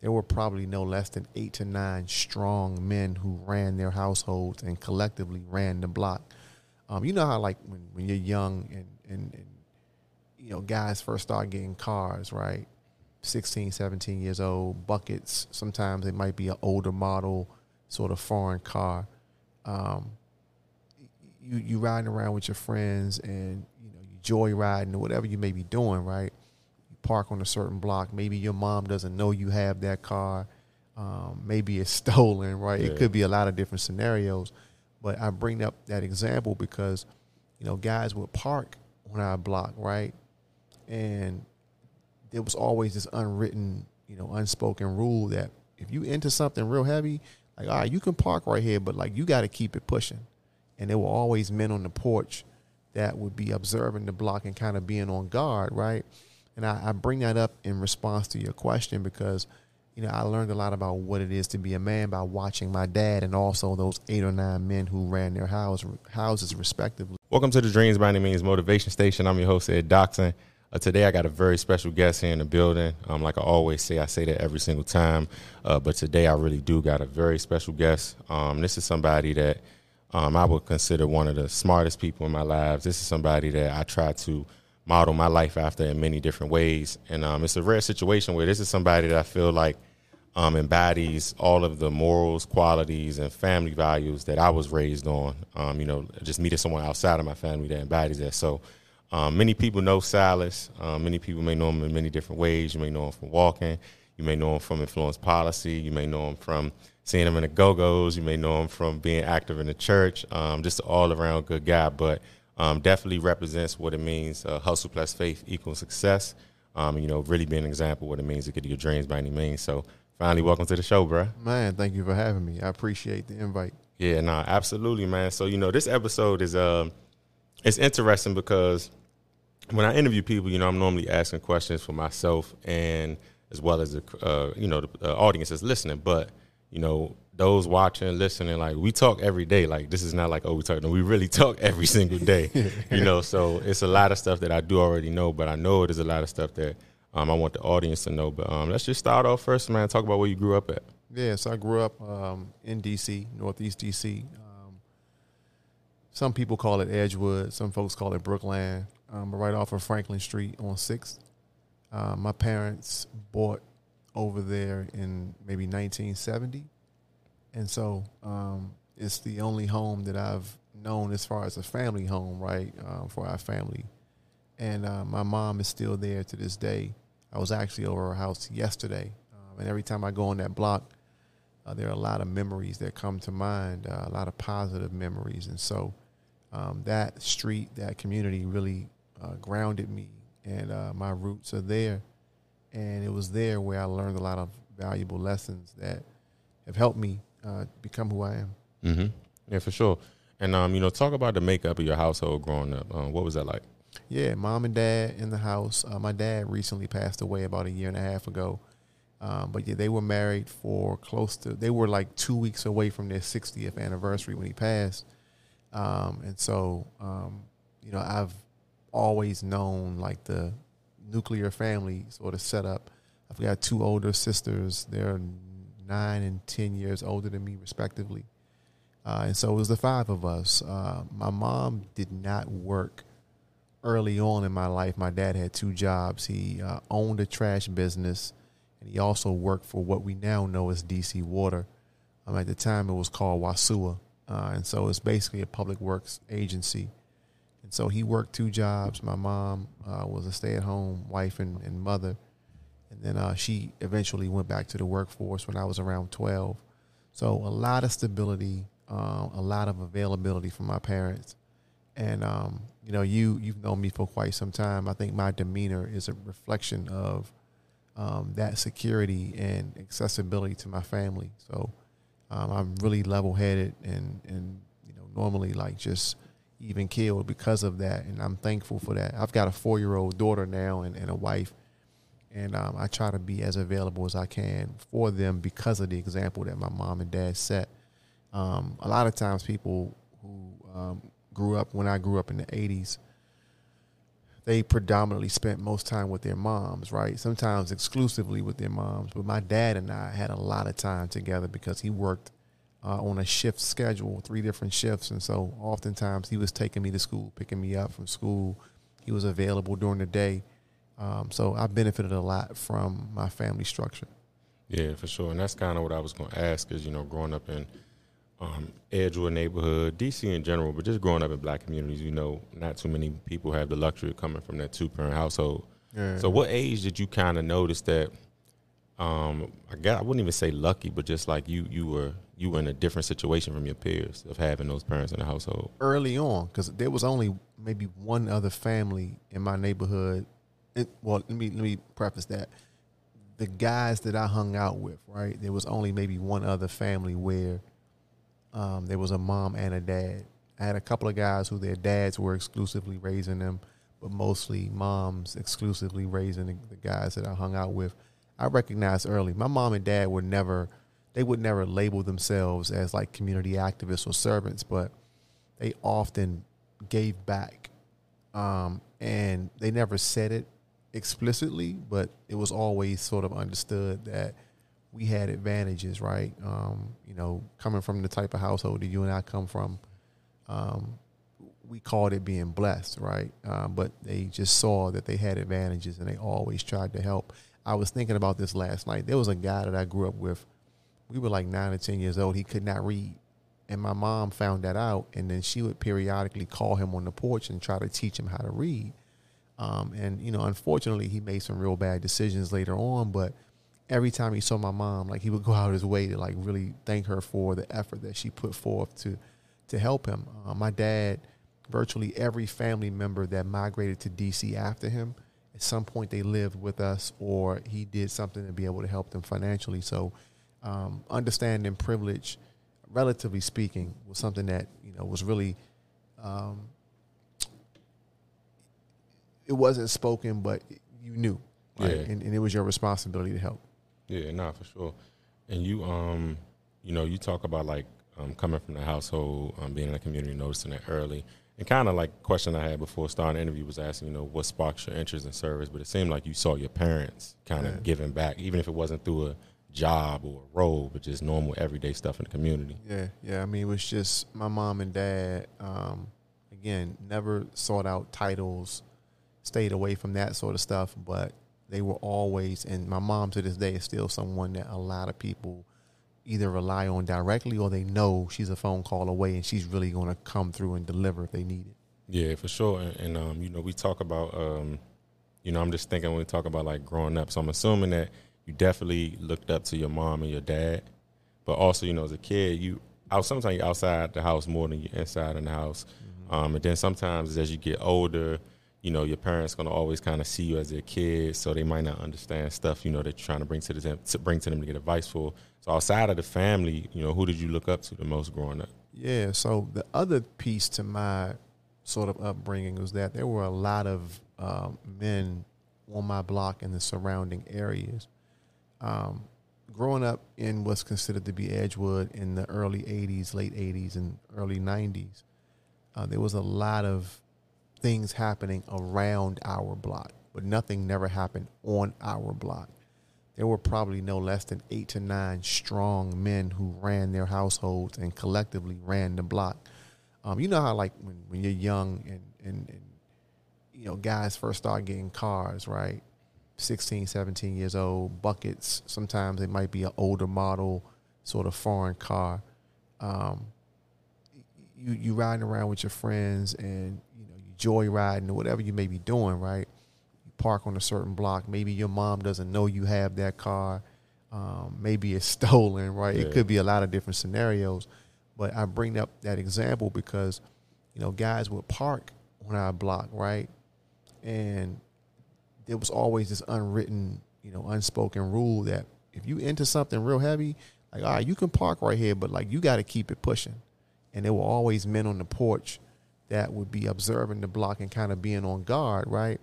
there were probably no less than eight to nine strong men who ran their households and collectively ran the block. Um, you know how like when, when you're young and, and, and you know guys first start getting cars, right? 16, 17 years old, buckets. Sometimes it might be an older model, sort of foreign car. Um, you you riding around with your friends and you know you joyriding or whatever you may be doing, right? Park on a certain block. Maybe your mom doesn't know you have that car. Um, maybe it's stolen, right? Yeah. It could be a lot of different scenarios. But I bring up that example because you know guys would park on our block, right? And there was always this unwritten, you know, unspoken rule that if you into something real heavy, like all right, you can park right here, but like you got to keep it pushing. And there were always men on the porch that would be observing the block and kind of being on guard, right? And I, I bring that up in response to your question because, you know, I learned a lot about what it is to be a man by watching my dad and also those eight or nine men who ran their house houses respectively. Welcome to the Dreams by Any Means Motivation Station. I'm your host, Ed Doxson. Uh, today, I got a very special guest here in the building. Um, like I always say, I say that every single time, uh, but today I really do got a very special guest. Um, this is somebody that um, I would consider one of the smartest people in my lives. This is somebody that I try to model my life after in many different ways, and um, it's a rare situation where this is somebody that I feel like um, embodies all of the morals, qualities, and family values that I was raised on. Um, you know, just meeting someone outside of my family that embodies that. So, um, many people know Silas. Um, many people may know him in many different ways. You may know him from walking. You may know him from influence policy. You may know him from seeing him in the Go Go's. You may know him from being active in the church. Um, just an all around good guy, but um, definitely represents what it means. Uh, hustle plus faith equals success. Um, you know, really being an example of what it means to get to your dreams by any means. So, finally, welcome to the show, bro. Man, thank you for having me. I appreciate the invite. Yeah, no, absolutely, man. So you know, this episode is um, it's interesting because when I interview people, you know, I'm normally asking questions for myself and as well as the uh, you know the uh, audience that's listening. But you know, those watching, listening, like we talk every day. Like this is not like oh we talk. No, we really talk every single day. you know, so it's a lot of stuff that I do already know, but I know there's a lot of stuff that um, I want the audience to know. But um, let's just start off first, man. Talk about where you grew up at. Yeah, so I grew up um, in DC, Northeast DC. Um, some people call it Edgewood. Some folks call it Brookland. Um, right off of Franklin Street on Sixth. Uh, my parents bought over there in maybe 1970, and so um, it's the only home that I've known as far as a family home, right, um, for our family. And uh, my mom is still there to this day. I was actually over her house yesterday, um, and every time I go on that block, uh, there are a lot of memories that come to mind, uh, a lot of positive memories, and so um, that street, that community, really uh, grounded me, and uh, my roots are there. And it was there where I learned a lot of valuable lessons that have helped me uh, become who I am. Mm-hmm. Yeah, for sure. And um, you know, talk about the makeup of your household growing up. Um, what was that like? Yeah, mom and dad in the house. Uh, my dad recently passed away about a year and a half ago. Um, but yeah, they were married for close to, they were like two weeks away from their 60th anniversary when he passed. Um, and so, um, you know, I've always known like the nuclear family sort of setup. I've got two older sisters. They're nine and 10 years older than me, respectively. Uh, and so it was the five of us. Uh, my mom did not work early on in my life. My dad had two jobs. He uh, owned a trash business, and he also worked for what we now know as DC Water. Um, at the time, it was called WASA. Uh, and so it's basically a public works agency. And so he worked two jobs. My mom uh, was a stay at home wife and, and mother. And then uh, she eventually went back to the workforce when I was around 12. So a lot of stability, um, a lot of availability from my parents. And, um, you know, you, you've known me for quite some time. I think my demeanor is a reflection of um, that security and accessibility to my family. So um, I'm really level headed and, and, you know, normally like just even killed because of that. And I'm thankful for that. I've got a four year old daughter now and, and a wife. And um, I try to be as available as I can for them because of the example that my mom and dad set. Um, a lot of times, people who um, grew up when I grew up in the 80s, they predominantly spent most time with their moms, right? Sometimes exclusively with their moms. But my dad and I had a lot of time together because he worked uh, on a shift schedule, three different shifts, and so oftentimes he was taking me to school, picking me up from school. He was available during the day, um, so I benefited a lot from my family structure. Yeah, for sure, and that's kind of what I was going to ask. Is you know, growing up in um, Edgewood neighborhood, DC in general, but just growing up in black communities, you know, not too many people have the luxury of coming from that two parent household. Yeah. So, what age did you kind of notice that? Um, I guess I wouldn't even say lucky, but just like you, you were you were in a different situation from your peers of having those parents in the household. early on because there was only maybe one other family in my neighborhood. It, well, let me let me preface that the guys that I hung out with, right? There was only maybe one other family where um, there was a mom and a dad. I had a couple of guys who their dads were exclusively raising them, but mostly moms exclusively raising the, the guys that I hung out with. I recognized early my mom and dad were never they would never label themselves as like community activists or servants, but they often gave back. Um, and they never said it explicitly, but it was always sort of understood that we had advantages, right? Um, you know, coming from the type of household that you and I come from, um, we called it being blessed, right? Um, but they just saw that they had advantages and they always tried to help. I was thinking about this last night. There was a guy that I grew up with. We were like nine or 10 years old. He could not read. And my mom found that out. And then she would periodically call him on the porch and try to teach him how to read. Um, and, you know, unfortunately, he made some real bad decisions later on. But every time he saw my mom, like he would go out of his way to like really thank her for the effort that she put forth to to help him. Uh, my dad, virtually every family member that migrated to DC after him, at some point they lived with us or he did something to be able to help them financially. So, um, understanding privilege, relatively speaking, was something that you know was really. Um, it wasn't spoken, but you knew, right? Yeah. And, and it was your responsibility to help. Yeah, nah, for sure. And you, um, you know, you talk about like um, coming from the household, um, being in the community, noticing it early, and kind of like question I had before starting the interview was asking, you know, what sparks your interest in service? But it seemed like you saw your parents kind of Yeah. giving back, even if it wasn't through a job or a role, but just normal everyday stuff in the community. Yeah, yeah. I mean, it was just my mom and dad. Um, again, never sought out titles, stayed away from that sort of stuff. But they were always, and my mom to this day is still someone that a lot of people either rely on directly or they know she's a phone call away and she's really going to come through and deliver if they need it. Yeah, for sure. And, and um, you know, we talk about, um, you know, I'm just thinking when we talk about like growing up. So I'm assuming that you definitely looked up to your mom and your dad, but also, you know, as a kid, you out sometimes you're outside the house more than you're inside in the house. Um, and then sometimes as you get older, you know, your parents gonna always kind of see you as their kid, so they might not understand stuff, you know, that you're trying to bring to them to bring to them to get advice for. So outside of the family, you know, who did you look up to the most growing up? Yeah. So the other piece to my sort of upbringing was that there were a lot of um, men on my block and the surrounding areas. Um, growing up in what's considered to be Edgewood in the early 80s, late 80s, and early 90s, uh, there was a lot of things happening around our block, but nothing never happened on our block. There were probably no less than eight to nine strong men who ran their households and collectively ran the block. Um, you know how like when, when you're young and, and, and you know guys first start getting cars, right? 16, 17 years old, buckets. Sometimes it might be an older model, sort of foreign car. Um, you you riding around with your friends and you know you joyriding or whatever you may be doing, right? You park on a certain block. Maybe your mom doesn't know you have that car. Um, maybe it's stolen, right? Yeah. It could be a lot of different scenarios. But I bring up that example because you know guys would park on our block, right? And there was always this unwritten, you know, unspoken rule that if you into something real heavy, like all right, you can park right here, but like you got to keep it pushing. And there were always men on the porch that would be observing the block and kind of being on guard, right?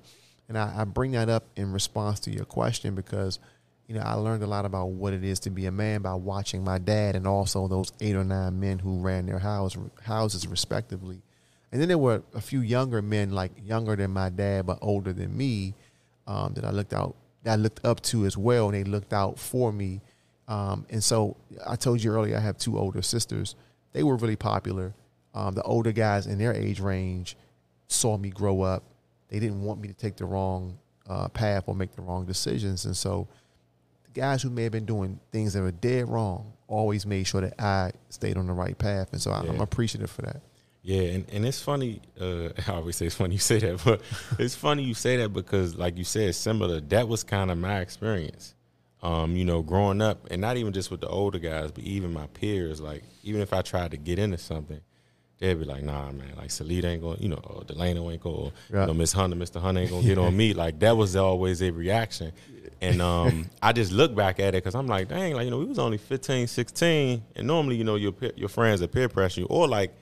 And I, I bring that up in response to your question because, you know, I learned a lot about what it is to be a man by watching my dad and also those eight or nine men who ran their house houses respectively. And then there were a few younger men, like younger than my dad but older than me, um, that I looked out that I looked up to as well, and they looked out for me. Um, and so I told you earlier, I have two older sisters. They were really popular. Um, the older guys in their age range saw me grow up. They didn't want me to take the wrong uh, path or make the wrong decisions, and so the guys who may have been doing things that were dead wrong always made sure that I stayed on the right path, and so I, I'm appreciative for that. Yeah, and, and it's funny. Uh, I always say it's funny you say that, but it's funny you say that because, like you said, similar. That was kind of my experience. Um, you know, growing up, and not even just with the older guys, but even my peers. Like, even if I tried to get into something, they'd be like, "Nah, man. Like, Salida ain't going. You know, or Delano ain't going. Yeah. You know, Miss Hunter, Mister Hunter ain't gonna get on me." Like, that was always a reaction. And um, I just look back at it because I'm like, dang, like you know, we was only 15, 16, and normally, you know, your your friends are peer pressure you, or like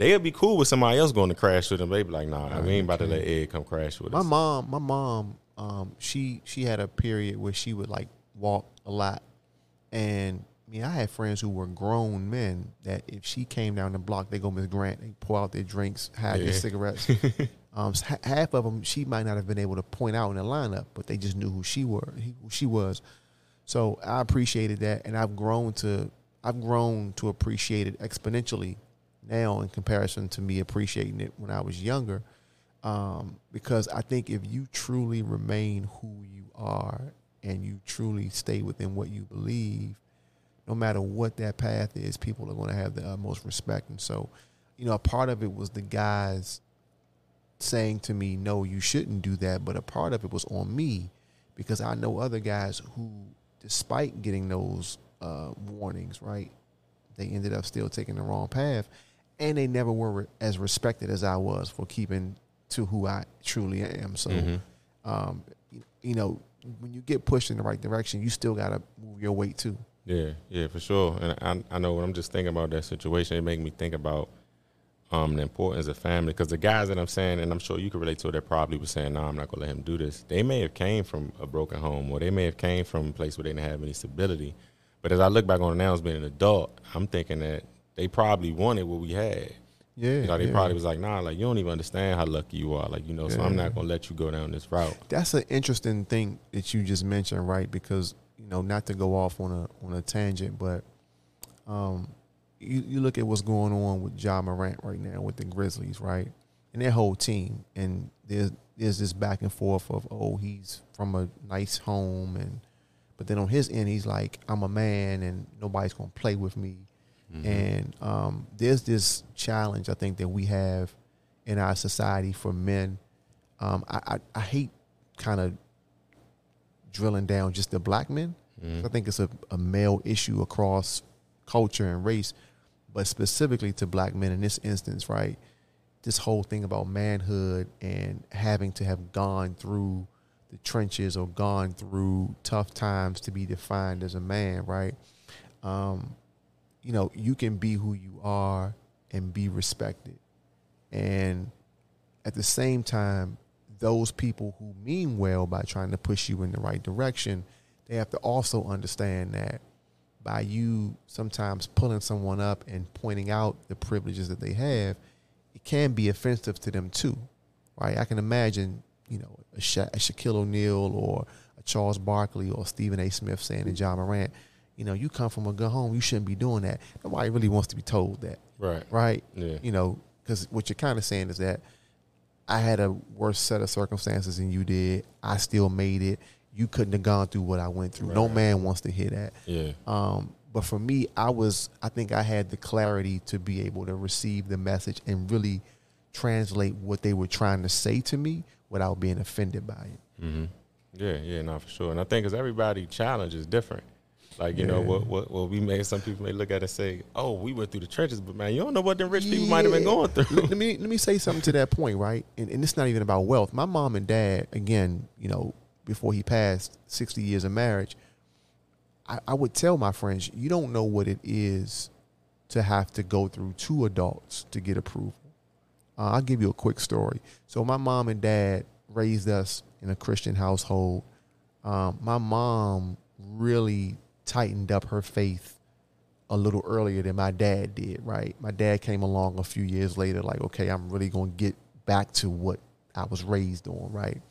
they'll be cool with somebody else going to crash with them. They'd be like, nah, we ain't about to let Ed come crash with My us. mom, my mom, um, she she had a period where she would like walk a lot, and I mean, I had friends who were grown men that if she came down the block, they go Miss Grant, they pull out their drinks, hide their cigarettes. um, half of them she might not have been able to point out in the lineup, but they just knew who she were, who she was. So I appreciated that, and I've grown to I've grown to appreciate it exponentially now in comparison to me appreciating it when I was younger. Um, because I think if you truly remain who you are and you truly stay within what you believe, no matter what that path is, people are going to have the utmost respect. And so, you know, a part of it was the guys saying to me, no, you shouldn't do that. But a part of it was on me because I know other guys who, despite getting those uh, warnings, right, they ended up still taking the wrong path. And they never were re- as respected as I was for keeping to who I truly am. So, Mhm. um, you, know, when you get pushed in the right direction, you still got to move your weight too. Yeah, yeah, for sure. And I, I know when I'm just thinking about that situation, it make me think about um, the importance of family. Because the guys that I'm saying, and I'm sure you can relate to it, that probably was saying, "No, I'm not gonna let him do this." They may have came from a broken home, or they may have came from a place where they didn't have any stability. But as I look back on it now as being an adult, I'm thinking that they probably wanted what we had. Yeah, You know, they yeah. probably was like, "Nah, like you don't even understand how lucky you are." Like you know, so I'm not gonna let you go down this route. That's an interesting thing that you just mentioned, right? Because you know, not to go off on a on a tangent, but um, you you look at what's going on with Ja Morant right now with the Grizzlies, right? And their whole team, and there's there's this back and forth of oh he's from a nice home, and but then on his end he's like I'm a man and nobody's gonna play with me, and um, there's this challenge I think that we have in our society for men. Um, I, I, I hate kind of drilling down just the black men. Mhm. I think it's a, a male issue across culture and race, but specifically to black men in this instance, right? This whole thing about manhood and having to have gone through the trenches or gone through tough times to be defined as a man, right? Um, you know, you can be who you are and be respected. And at the same time, those people who mean well by trying to push you in the right direction, they have to also understand that by you sometimes pulling someone up and pointing out the privileges that they have, it can be offensive to them too, right? I can imagine, you know, a, Sha- a Shaquille O'Neal or a Charles Barkley or Stephen A. Smith saying to Ja Morant, you know, you come from a good home, you shouldn't be doing that. Nobody really wants to be told that, Right. right? Yeah. you know, because what you're kind of saying is that I had a worse set of circumstances than you did. I still made it. You couldn't have gone through what I went through. No man wants to hear that. Yeah. Um, but for me, I was, I think I had the clarity to be able to receive the message and really translate what they were trying to say to me without being offended by it. hmm Yeah, yeah, no, for sure. And I think because everybody challenge is different. Like you know what, what what we may some people may look at it and say, oh, we went through the trenches, but man, you don't know what them rich people might have been going through. let, let me let me say something to that point, right? And, and it's not even about wealth. My mom and dad, again, you know, before he passed, sixty years of marriage, I, I would tell my friends, you don't know what it is to have to go through two adults to get approval. Uh, I'll give you a quick story. So my mom and dad raised us in a Christian household. Um, my mom really tightened up her faith a little earlier than my dad did, right? My dad came along a few years later, like, okay, I'm really going to get back to what I was raised on, right?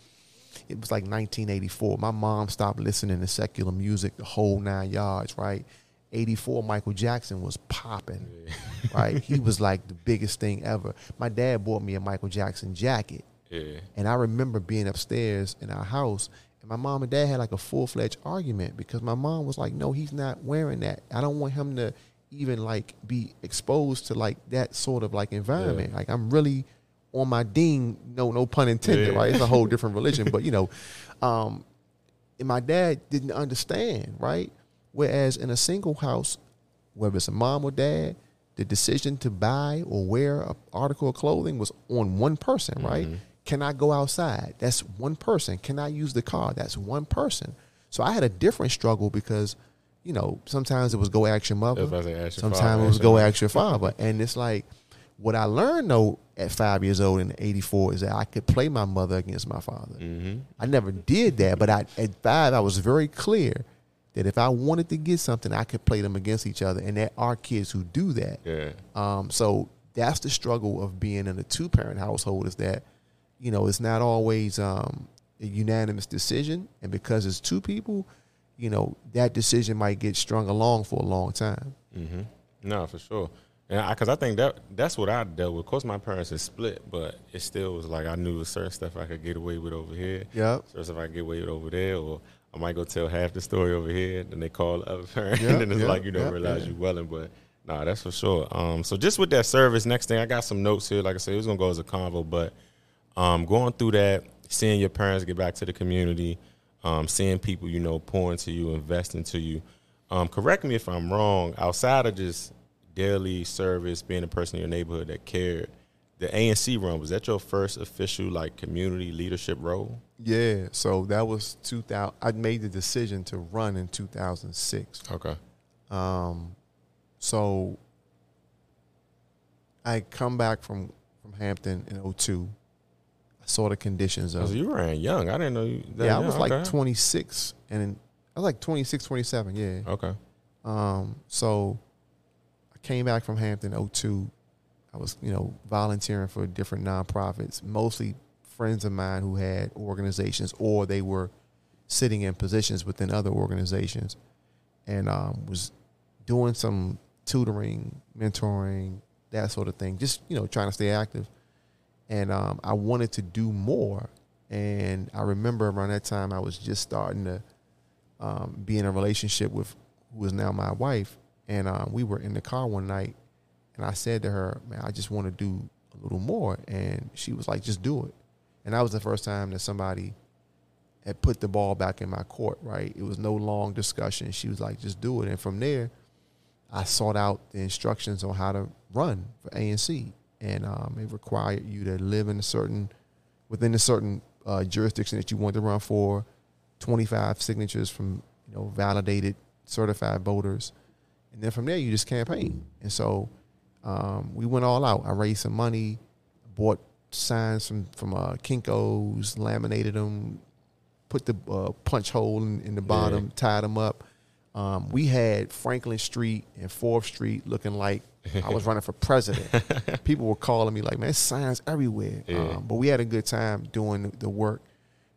It was like 1984. My mom stopped listening to secular music, the whole nine yards, right? 84, Michael Jackson was popping, right? He was like the biggest thing ever. My dad bought me a Michael Jackson jacket. Yeah. And I remember being upstairs in our house, and my mom and dad had like a full fledged argument because my mom was like, "No, he's not wearing that. I don't want him to even like be exposed to like that sort of like environment. Yeah. Like I'm really on my ding. No, no pun intended. Yeah. Right? It's a whole different religion, but you know, um, and my dad didn't understand. Right? Whereas in a single house, whether it's a mom or dad, the decision to buy or wear an article of clothing was on one person, right? Can I go outside? That's one person. Can I use the car? That's one person. So I had a different struggle because, you know, sometimes it was go ask your mother. That's what I say, ask your Sometimes father, it was go ask your father. And it's like, what I learned though at five years old in '84 is that I could play my mother against my father. Mm-hmm. I never did that, but I, at five, I was very clear that if I wanted to get something, I could play them against each other. And there are kids who do that. Yeah. Um, so that's the struggle of being in a two parent household is that, you know, it's not always um, a unanimous decision. And because it's two people, you know, that decision might get strung along for a long time. Mm-hmm. No, for sure. And because I, think that that's what I dealt with. Of course, my parents is split, but it still was like I knew certain stuff I could get away with over here. Yep. Certain stuff I could get away with over there, or I might go tell half the story over here, then they call the other parent, Yep, and then it's yep, like you don't yep, realize yeah. you welling. But nah, that's for sure. Um, so just with that service, next thing I got some notes here. Like I said, it was gonna go as a convo, but um, going through that, seeing your parents get back to the community, um, seeing people you know pour into you, invest into you. Um, correct me if I'm wrong. Outside of just daily service, being a person in your neighborhood that cared, the ANC run was that your first official like community leadership role? Yeah. So that was 2000. I made the decision to run in 2006. Okay. Um, so I come back from, from Hampton in 02. I of conditions of you ran young. I didn't know you. That Yeah, I young. was like Okay. 26 and I was like 26, 27, yeah. Okay. Um, so I came back from Hampton 02. I was, you know, volunteering for different nonprofits, mostly friends of mine who had organizations or they were sitting in positions within other organizations and um, was doing some tutoring, mentoring, that sort of thing, just, you know, trying to stay active. And um, I wanted to do more. And I remember around that time, I was just starting to um, be in a relationship with who is now my wife. And um, we were in the car one night, and I said to her, "Man, I just want to do a little more." And she was like, "Just do it." And that was the first time that somebody had put the ball back in my court. Right? It was no long discussion. She was like, "Just do it." And from there, I sought out the instructions on how to run for ANC, and um, it required you to live in a certain within a certain uh, jurisdiction that you want to run for. 25 signatures from you know validated certified voters. And then from there you just campaign. And so um, we went all out. I raised some money bought signs from from uh, kinko's laminated them put the uh, punch hole in, in the bottom tied them up. Um, we had franklin street and fourth street looking like i was running for president people were calling me like man signs everywhere Yeah. um, but we had a good time doing the- the work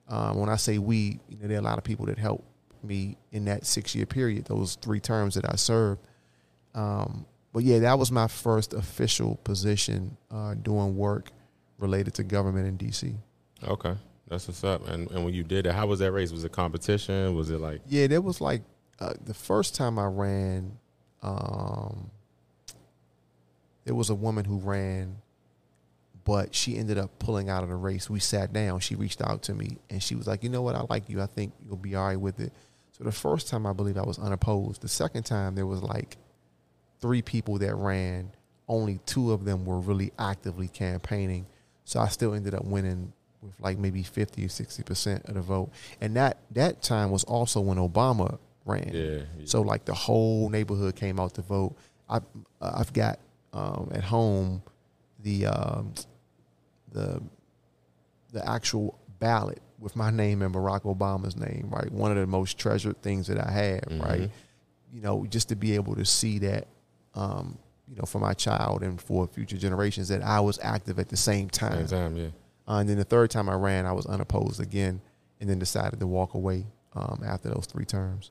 um, when I say we, you know, there are a lot of people that helped me in that six year period, those three terms that I served. Um, but yeah, that was my first official position uh, doing work related to government in DC. Okay. That's what's up. And and when you did it, how was that race? Was it competition? Was it like Yeah, there was like uh, the first time I ran, um, there was a woman who ran, but she ended up pulling out of the race. We sat down. She reached out to me and she was like, "You know what? I like you. I think you'll be all right with it." So the first time I believe I was unopposed. The second time there was like three people that ran. Only two of them were really actively campaigning. So I still ended up winning with like maybe 50 or 60% of the vote. And that that time was also when Obama ran. yeah? So like the whole neighborhood came out to vote. I I've got um, at home the um, the the actual ballot with my name and Barack Obama's name. Right, one of the most treasured things that I have. Mhm. Right, you know, just to be able to see that, um, you know, for my child and for future generations that I was active at the same time. Same time, yeah. Uh, and then the third time I ran, I was unopposed again, and then decided to walk away um, after those three terms.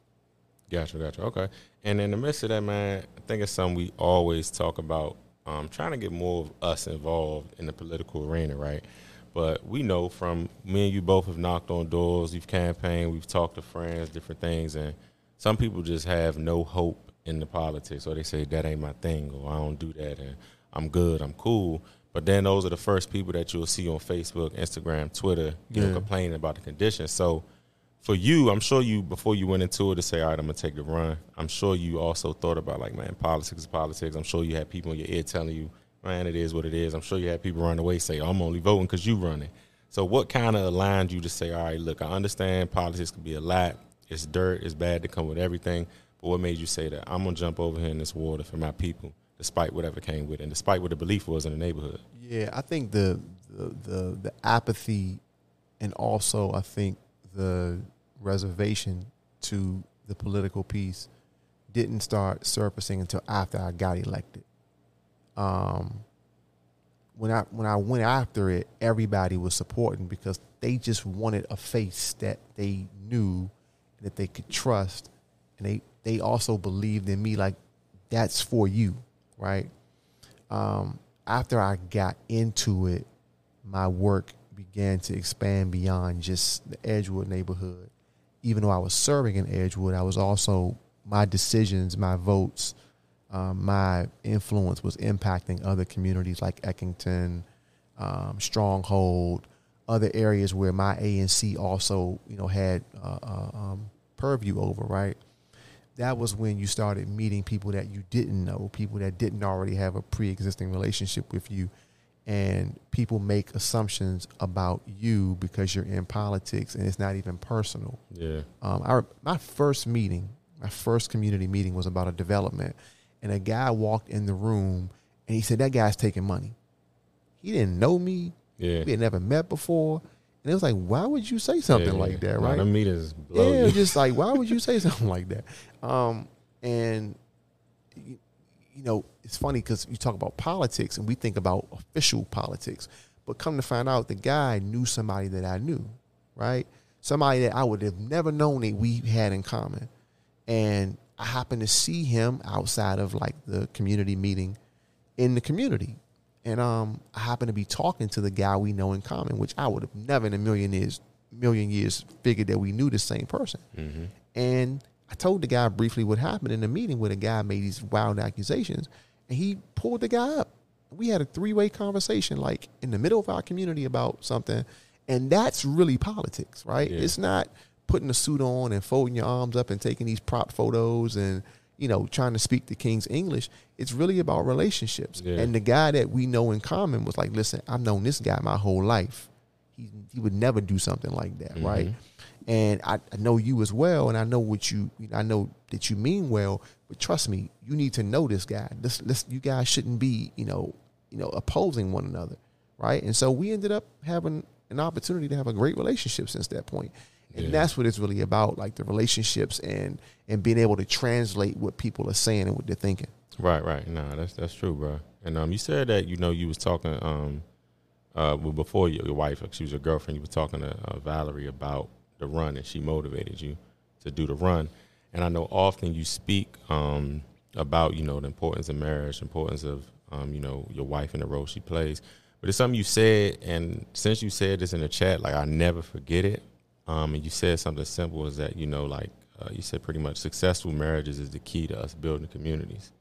Gotcha, gotcha. Okay. And in the midst of that, man, I think it's something we always talk about. Um, trying to get more of us involved in the political arena, right? But we know from me and you both have knocked on doors, we've campaigned, we've talked to friends, different things, and some people just have no hope in the politics, or they say that ain't my thing, or I don't do that, and I'm good, I'm cool. But then those are the first people that you'll see on Facebook, Instagram, Twitter, you Yeah. know, complaining about the conditions. So for you, I'm sure you before you went into it to say, all right, I'm gonna take the run. I'm sure you also thought about like, man, politics is politics. I'm sure you had people in your ear telling you, man, it is what it is. I'm sure you had people run away say, I'm only voting because you running. So what kind of aligned you to say, all right, look, I understand politics can be a lot. It's dirt. It's bad to come with everything. But what made you say that I'm gonna jump over here in this water for my people, despite whatever came with it, and despite what the belief was in the neighborhood? Yeah, I think the the the, the apathy, and also I think the reservation to the political piece didn't start surfacing until after I got elected. Um, when I when I went after it, everybody was supporting because they just wanted a face that they knew that they could trust, and they they also believed in me like that's for you, right? Um, after I got into it, my work began to expand beyond just the Edgewood neighborhood. Even though I was serving in Edgewood, I was also my decisions, my votes, um, my influence was impacting other communities like Eckington, um, Stronghold, other areas where my ANC also, you know, had uh, uh, um, purview over. Right, that was when you started meeting people that you didn't know, people that didn't already have a pre-existing relationship with you, and people make assumptions about you because you're in politics, and it's not even personal. Yeah. Um, our my first meeting, my first community meeting was about a development, and a guy walked in the room and he said that guy's taking money. He didn't know me. Yeah. We had never met before, and it was like, why would you say something Yeah, like yeah. that, Nah, right? them meetings blow yeah, just like, why would you say something like that? Um, and you, know, it's funny because you talk about politics and we think about official politics, but come to find out, the guy knew somebody that I knew, right? Somebody that I would have never known that we had in common, and I happened to see him outside of like the community meeting in the community. And um, I happened to be talking to the guy we know in common, which I would have never in a million years, million years figured that we knew the same person. Mm-hmm. And I told the guy briefly what happened in the meeting where the guy made these wild accusations, and he pulled the guy up. We had a three way conversation, like in the middle of our community about something, and that's really politics, right? Yeah. It's not putting a suit on and folding your arms up and taking these prop photos and you know trying to speak the king's English. It's really about relationships. Yeah. And the guy that we know in common was like, "Listen, I've known this guy my whole life. He he would never do something like that, mm-hmm. right?" And I, I know you as well, and I know what you I know that you mean well, but trust me, you need to know this guy. This, this you guys shouldn't be, you know, you know, opposing one another, right? And so we ended up having an opportunity to have a great relationship since that point. And Yeah. that's what it's really about, like the relationships and and being able to translate what people are saying and what they're thinking. Right, right. Nah, that's that's true, bro. And um, you said that you know you was talking um, uh, well before your, your wife, she was your girlfriend. You were talking to uh, Valerie about the run, and she motivated you to do the run. And I know often you speak um about you know the importance of marriage, importance of um you know your wife and the role she plays. But it's something you said, and since you said this in the chat, like I never forget it. Um, and you said something simple is that you know like uh, you said pretty much successful marriages is the key to us building communities.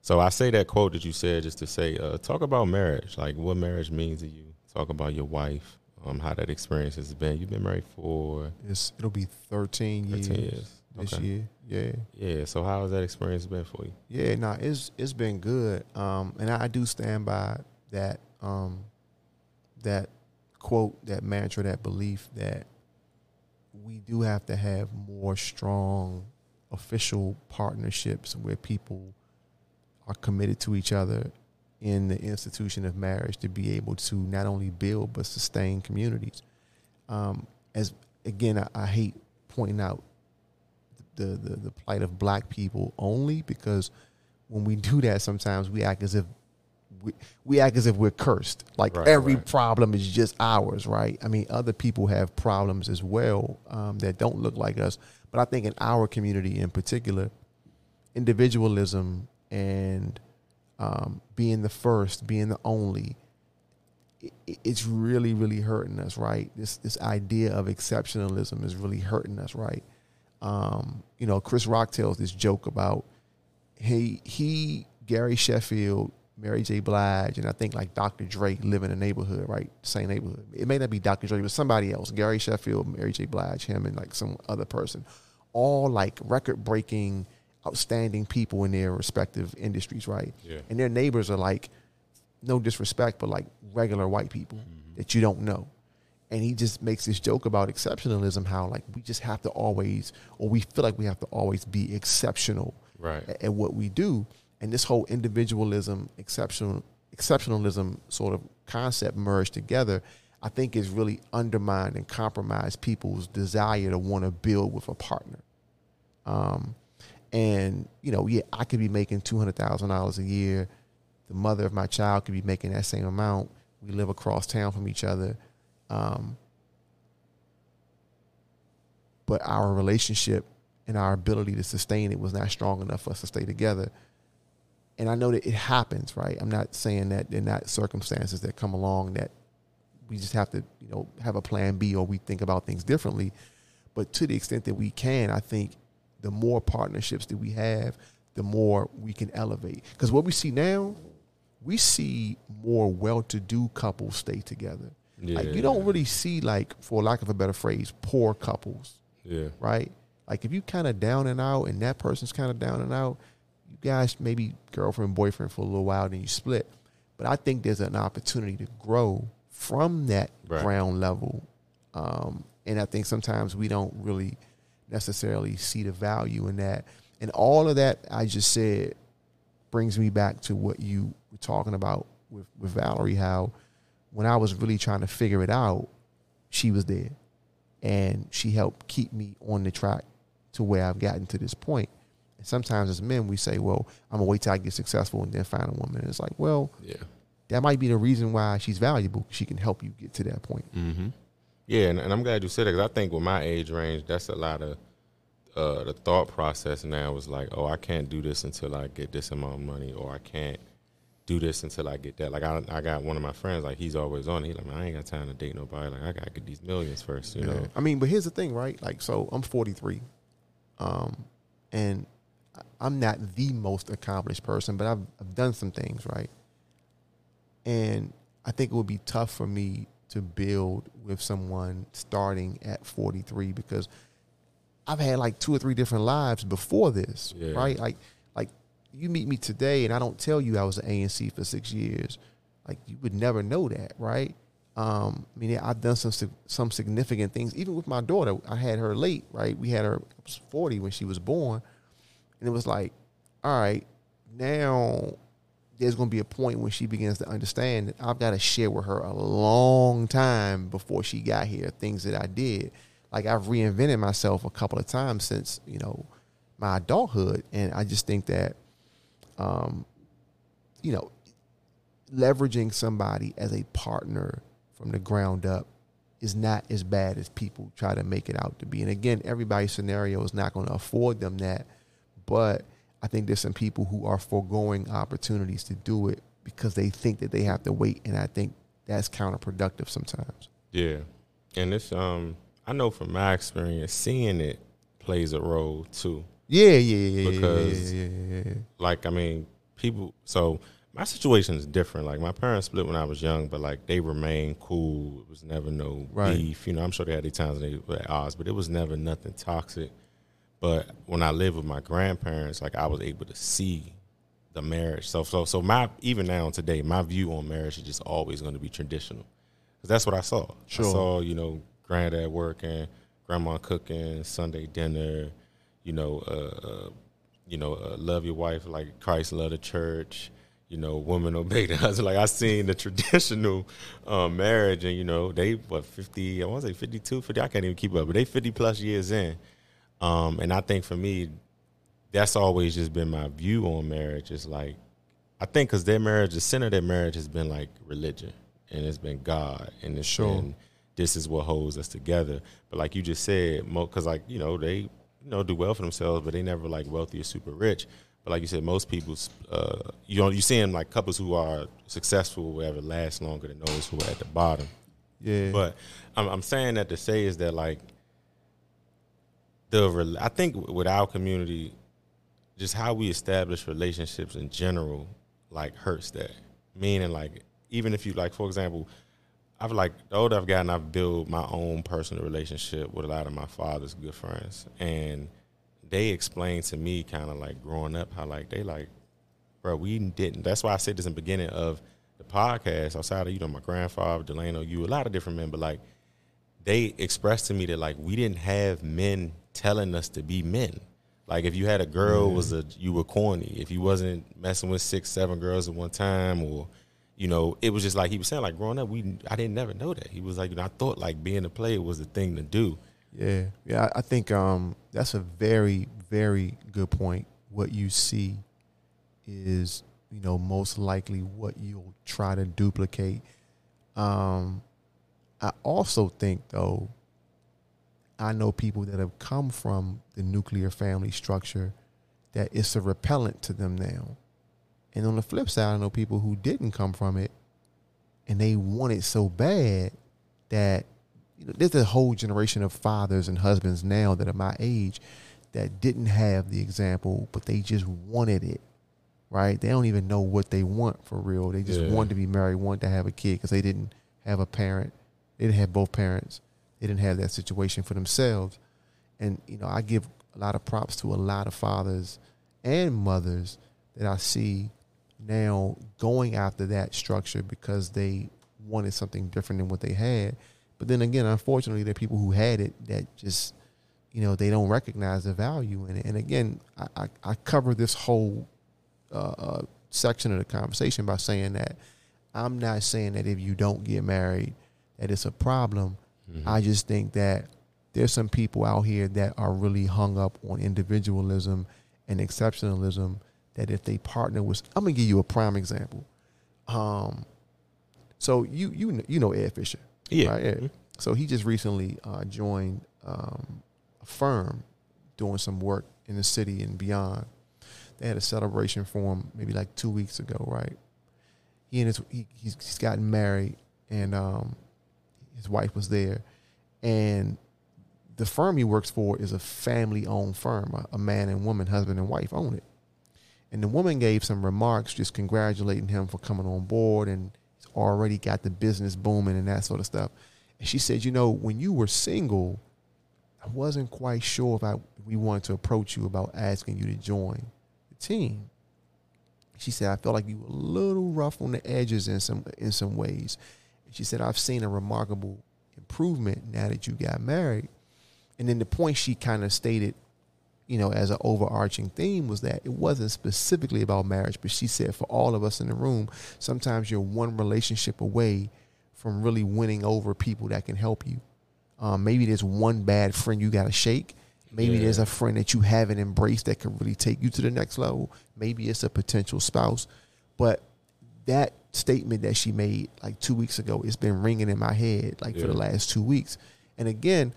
So I say that quote that you said just to say, uh, talk about marriage, like what marriage means to you. Talk about your wife, um, how that experience has been. You've been married for It's it'll be thirteen years, 13 years. this Okay. year. Yeah. Yeah. So how has that experience been for you? Yeah, no, it's it's been good, um, and I, I do stand by that um, that quote, that mantra, that belief that we do have to have more strong official partnerships where people are committed to each other in the institution of marriage to be able to not only build but sustain communities. Um, as again, I, I hate pointing out the, the the plight of black people only because when we do that, sometimes we act as if we, we act as if we're cursed. Like Right, every right. problem is just ours, right? I mean, other people have problems as well um, that don't look like us. But I think in our community in particular, individualism and um, being the first, being the only, i- i- it's really, really hurting us, right? This this idea of exceptionalism is really hurting us, right? Um, you know, Chris Rock tells this joke about he he Gary Sheffield, Mary J. Blige, and I think like Dr. Dre live in a neighborhood, right? Same neighborhood. It may not be Dr. Dre, but somebody else. Gary Sheffield, Mary J. Blige, him, and like some other person. All like record breaking, outstanding people in their respective industries, right? Yeah. And their neighbors are like, no disrespect, but like regular white people that you don't know. And he just makes this joke about exceptionalism, how like we just have to always, or we feel like we have to always be exceptional Right. at, at what we do. And this whole individualism, exceptional exceptionalism sort of concept merged together, I think is really undermined and compromised people's desire to want to build with a partner. Um, and you know, yeah, I could be making two hundred thousand dollars a year. The mother of my child could be making that same amount. We live across town from each other. Um, but our relationship and our ability to sustain it was not strong enough for us to stay together. And I know that it happens, right? I'm not saying that they're not circumstances that come along that we just have to, you know, have a plan B or we think about things differently. But to the extent that we can, I think the more partnerships that we have, the more we can elevate. Because what we see now, we see more well-to-do couples stay together. Like Yeah. you don't really see like, for lack of a better phrase, poor couples Yeah. right? Like if you kind of down and out and that person's kind of down and out, you guys maybe girlfriend, boyfriend for a little while, then you split. But I think there's an opportunity to grow from that Right. ground level. Um, and I think sometimes we don't really necessarily see the value in that. And all of that I just said brings me back to what you were talking about with, with Valerie, how when I was really trying to figure it out, she was there and she helped keep me on the track to where I've gotten to this point. And sometimes as men, we say, "Well, I'm gonna wait till I get successful and then find a woman." And it's like, well, Yeah. that might be the reason why she's valuable. She can help you get to that point. Mm-hmm. Yeah, and, and I'm glad you said that because I think with my age range, that's a lot of uh, the thought process now is like, oh, I can't do this until I get this amount of money, or I can't do this until I get that. Like I, I got one of my friends, like he's always on. it. He's like, man, I ain't got time to date nobody. Like I gotta get these millions first, you know. I mean, but here's the thing, right? Like, so I'm 43, um, and I'm not the most accomplished person, but I've, I've done some things, right? And I think it would be tough for me to build with someone starting at 43 because I've had like two or three different lives before this, Yeah. right? Like, like you meet me today, and I don't tell you I was an ANC for six years. Like you would never know that, right? Um, I mean, I've done some some significant things. Even with my daughter, I had her late, right? We had her I was forty when she was born, and it was like, all right, now there's going to be a point when she begins to understand that I've got to share with her a long time before she got here things that I did. Like I've reinvented myself a couple of times since you know my adulthood, and I just think that, um, you know, leveraging somebody as a partner from the ground up is not as bad as people try to make it out to be. And again, everybody's scenario is not going to afford them that, but I think there's some people who are foregoing opportunities to do it because they think that they have to wait, and I think that's counterproductive sometimes. Yeah, and it's um, I know from my experience, seeing it plays a role too. Yeah, yeah, yeah, yeah, Because- yeah, yeah, yeah. like I mean, people. So my situation is different. Like my parents split when I was young, but like they remained cool. It was never no Right. beef. You know, I'm sure they had their times when they were at odds, but it was never nothing toxic. But when I lived with my grandparents, like I was able to see the marriage. So so so my even now today, my view on marriage is just always going to be traditional because that's what I saw. Sure. I saw you know granddad working, grandma cooking, Sunday dinner. You know, uh, uh, you know, uh, love your wife like Christ loved the church. You know, woman obey the husband. Like I seen the traditional um, marriage, and you know, they what fifty? I want to say 52, 50. I can't even keep up, but they fifty plus years in. Um, and I think for me, that's always just been my view on marriage. Is like, I think because their marriage, the center of their marriage has been like religion, and it's been God, and it's Sure. been this is what holds us together. But like you just said, because like you know they you know do well for themselves, but they never like wealthy or super rich. But like you said, most people, uh, you know, you see them like couples who are successful, or whatever, last longer than those who are at the bottom. Yeah. But I'm, I'm saying that to say is that like the I think with our community, just how we establish relationships in general, like hurts that. Meaning like even if you like, for example, I've like the older I've gotten, I've built my own personal relationship with a lot of my father's good friends, and they explained to me kind of like growing up how like they like, bro, we didn't. That's why I said this in the beginning of the podcast. Outside of you know my grandfather, Delano, you, a lot of different men, but like they expressed to me that like we didn't have men telling us to be men. Like if you had a girl was a you were corny. If you wasn't messing with six, seven girls at one time or you know, it was just like he was saying, like growing up, we I didn't never know that. He was like, you know, I thought like being a player was the thing to do. Yeah, yeah. I think um, that's a very, very good point. What you see is, you know, most likely what you'll try to duplicate. Um, I also think, though, I know people that have come from the nuclear family structure that it's a repellent to them now. And on the flip side, I know people who didn't come from it and they want it so bad that you know, there's a whole generation of fathers and husbands now that are my age that didn't have the example, but they just wanted it, right? They don't even know what they want for real. They just Yeah. want to be married, want to have a kid because they didn't have a parent. They didn't have both parents. They didn't have that situation for themselves. And, you know, I give a lot of props to a lot of fathers and mothers that I see now going after that structure because they wanted something different than what they had. But then again, unfortunately, there are people who had it that just, you know, they don't recognize the value in it. And again, I, I, I cover this whole uh, uh, section of the conversation by saying that I'm not saying that if you don't get married, that it's a problem. I just think that there's some people out here that are really hung up on individualism and exceptionalism that if they partner with I'm gonna give you a prime example. Um so you you you know Ed Fisher. Yeah. Right? Ed. So he just recently uh, joined um, a firm doing some work in the city and beyond. They had a celebration for him maybe like two weeks ago, right? He and his he, he's, he's gotten married and um, his wife was there, and the firm he works for is a family-owned firm. A, a man and woman, husband and wife, own it. And the woman gave some remarks, just congratulating him for coming on board, and he's already got the business booming and that sort of stuff. And she said, "You know, when you were single, I wasn't quite sure if I we wanted to approach you about asking you to join the team." She said, "I felt like you were a little rough on the edges in some in some ways." And she said, "I've seen a remarkable improvement now that you got married." And then the point she kind of stated, you know, as an overarching theme was that it wasn't specifically about marriage, but she said for all of us in the room, sometimes you're one relationship away from really winning over people that can help you. Um, maybe there's one bad friend you got to shake. Maybe Yeah. there's a friend that you haven't embraced that can really take you to the next level. Maybe it's a potential spouse. But that statement that she made like two weeks ago, it's been ringing in my head like for the last two weeks. And again,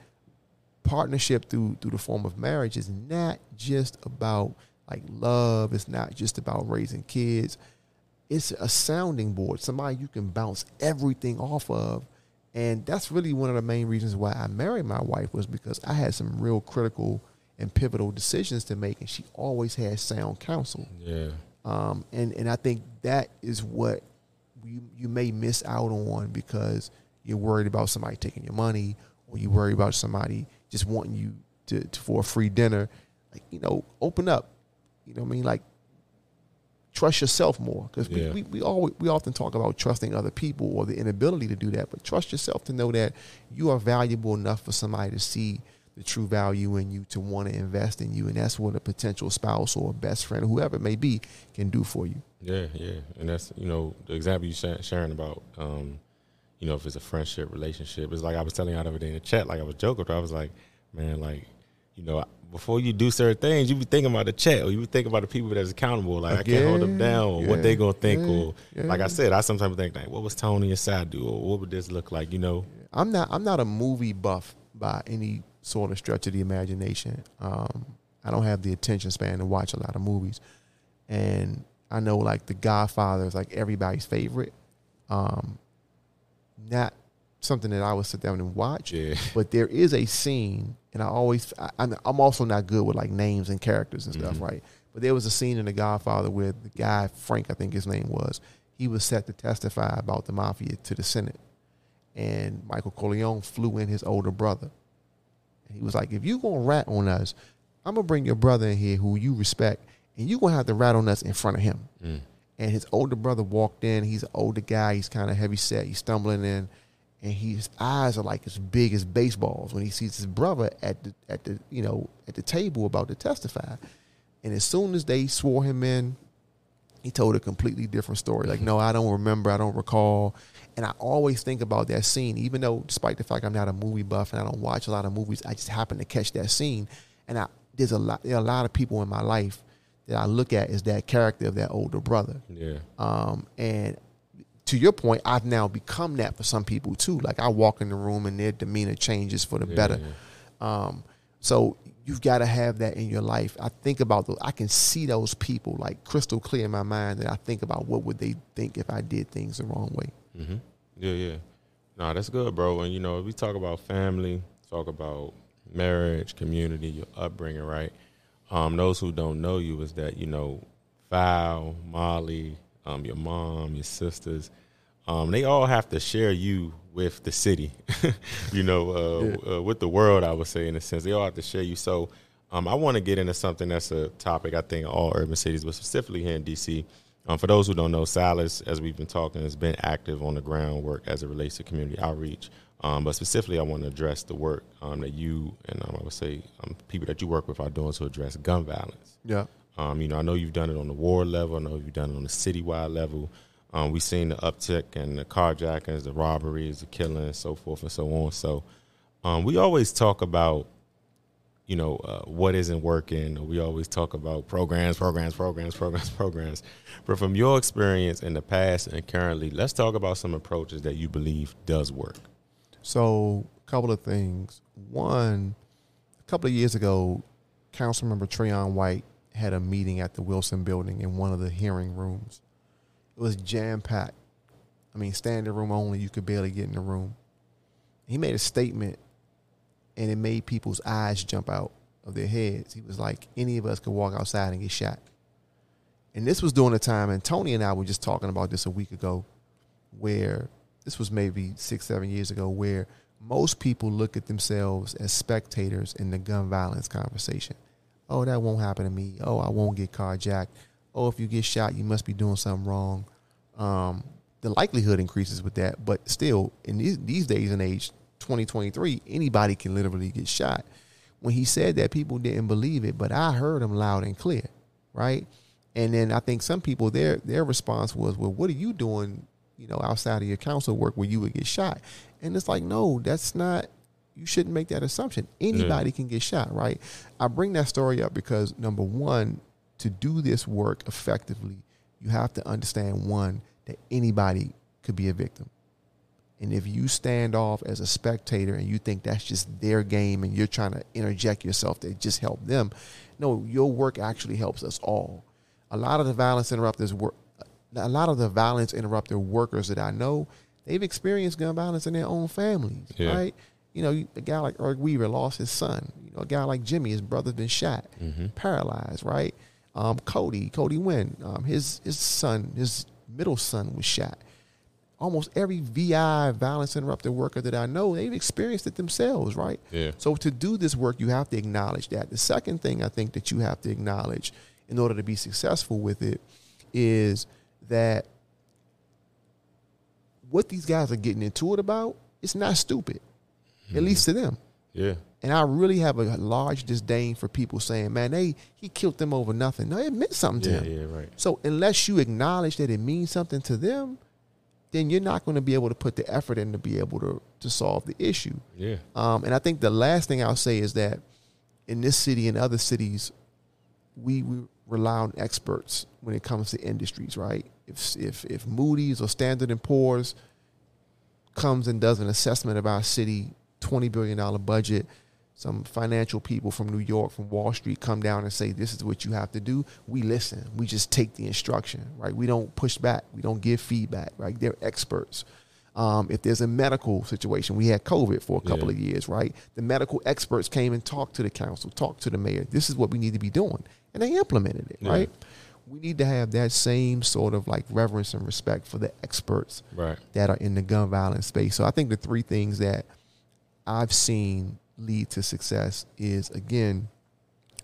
partnership through through the form of marriage is not just about like love. It's not just about raising kids. It's a sounding board, somebody you can bounce everything off of. And that's really one of the main reasons why I married my wife was because I had some real critical and pivotal decisions to make, and she always had sound counsel. Yeah. Um, and and I think that is what you you may miss out on because you're worried about somebody taking your money, or you worry about somebody just wanting you to, to for a free dinner. Like you know, open up. You know what I mean? Like trust yourself more because Yeah. we, we, we always we often talk about trusting other people or the inability to do that, but trust yourself to know that you are valuable enough for somebody to see the true value in you to want to invest in you, and that's what a potential spouse or a best friend, whoever it may be, can do for you. Yeah, yeah, and that's you know the example you sha- sharing about, um, you know, if it's a friendship relationship, it's like I was telling you the other day in the chat, like I was joking, I was like, man, like, you know, before you do certain things, you be thinking about the check or you be thinking about the people that's accountable. Like I can't hold them down or what they gonna think yeah, or yeah. like I said, I sometimes think like, what was Tony and Side do or what would this look like? You know? I'm not I'm not a movie buff by any sort of stretch of the imagination. Um, I don't have the attention span to watch a lot of movies, and I know like The Godfather is like everybody's favorite. Um, not something that I would sit down and watch, Yeah. but there is a scene, and I always I, I'm I'm also not good with like names and characters and stuff, Mhm. right? But there was a scene in The Godfather where the guy Frank, I think his name was, he was set to testify about the mafia to the Senate, and Michael Corleone flew in his older brother. He was like, "If you gonna rat on us, I'm gonna bring your brother in here who you respect, and you gonna have to rat on us in front of him." Mm. and his older brother walked in. He's an older guy. He's kind of heavy set. He's stumbling in, and he, his eyes are like as big as baseballs when he sees his brother at the at the you know at the table about to testify. And as soon as they swore him in, he told a completely different story. Like, no, I don't remember. I don't recall. And I always think about that scene, even though, despite the fact I'm not a movie buff and I don't watch a lot of movies, I just happen to catch that scene. And I, there's a lot, there are a lot of people in my life that I look at as that character of that older brother. Yeah. Um, and to your point, I've now become that for some people too. Like I walk in the room and their demeanor changes for the Yeah, better. yeah. Um, so you've got to have that in your life. I think about those. I can see those people like crystal clear in my mind. That I think about what would they think if I did things the wrong way. Hmm Yeah, yeah. No, that's good, bro. And you know, we talk about family, talk about marriage, community, your upbringing, right? Um, those who don't know you is that you know, Val, Molly, um, your mom, your sisters, um, they all have to share you with the city, you know, uh, uh, with the world. I would say, in a sense, they all have to share you. So, um, I want to get into something that's a topic I think all urban cities, but specifically here in DC. Um, for those who don't know, Silas, as we've been talking, has been active on the groundwork as it relates to community outreach. Um, but specifically, I want to address the work um, that you and um, I would say um, people that you work with are doing to address gun violence. Yeah. Um, you know, I know you've done it on the ward level. I know you've done it on the citywide level. Um, we've seen the uptick in the carjackings, the robberies, the killings, so forth and so on. So um, we always talk about, you know, uh, what isn't working. We always talk about programs, programs, programs, programs, programs. But from your experience in the past and currently, let's talk about some approaches that you believe does work. So, a couple of things. One, a couple of years ago, Councilmember Trayon White had a meeting at the Wilson Building in one of the hearing rooms. It was jam packed. I mean, standing room only. You could barely get in the room. He made a statement, and it made people's eyes jump out of their heads. He was like, "Any of us could walk outside and get shot." And this was during the time, and Tony and I were just talking about this a week ago, where this was maybe six, seven years ago, where most people look at themselves as spectators in the gun violence conversation. Oh, that won't happen to me. Oh, I won't get carjacked. Oh, if you get shot, you must be doing something wrong. Um, the likelihood increases with that, but still, in these, these days and age, 2023, anybody can literally get shot. When he said that, people didn't believe it, but I heard him loud and clear, right? And then I think some people their their response was, "Well, what are you doing you know, outside of your council work where you would get shot. And it's like, no, that's not, you shouldn't make that assumption. Anybody can get shot, right? I bring that story up because number one, to do this work effectively, you have to understand one, that anybody could be a victim. And if you stand off as a spectator and you think that's just their game and you're trying to interject yourself to just help them, no, your work actually helps us all. A lot of the violence interrupters work a lot of the violence interrupter workers that I know, they've experienced gun violence in their own families, Yeah. right? You know, a guy like Eric Weaver lost his son. You know, a guy like Jimmy, his brother's been shot, Mm-hmm. paralyzed, right? Um, Cody, Cody Wynn, um, his his son, his middle son was shot. Almost every VI violence interrupted worker that I know, they've experienced it themselves, right? Yeah. So to do this work, you have to acknowledge that. The second thing I think that you have to acknowledge in order to be successful with it is that what these guys are getting into it about, it's not stupid, at mm-hmm. least to them. Yeah. And I really have a large disdain for people saying, "Man, they he killed them over nothing." No, it meant something Yeah. to them. Yeah. Right. So unless you acknowledge that it means something to them, then you're not going to be able to put the effort in to be able to to solve the issue. Yeah. Um, and I think the last thing I'll say is that in this city and other cities, we, we rely on experts when it comes to industries, right? If if if Moody's or Standard and Poor's comes and does an assessment of our city, twenty billion dollar budget, some financial people from New York, from Wall Street come down and say, This is what you have to do. We listen. We just take the instruction, right? We don't push back. We don't give feedback, right? They're experts. Um, if there's a medical situation, we had COVID for a couple Yeah. of years, right? The medical experts came and talked to the council, talked to the mayor. This is what we need to be doing. And they implemented it, Yeah. right? We need to have that same sort of like reverence and respect for the experts Right. that are in the gun violence space. So I think the three things that I've seen lead to success is again,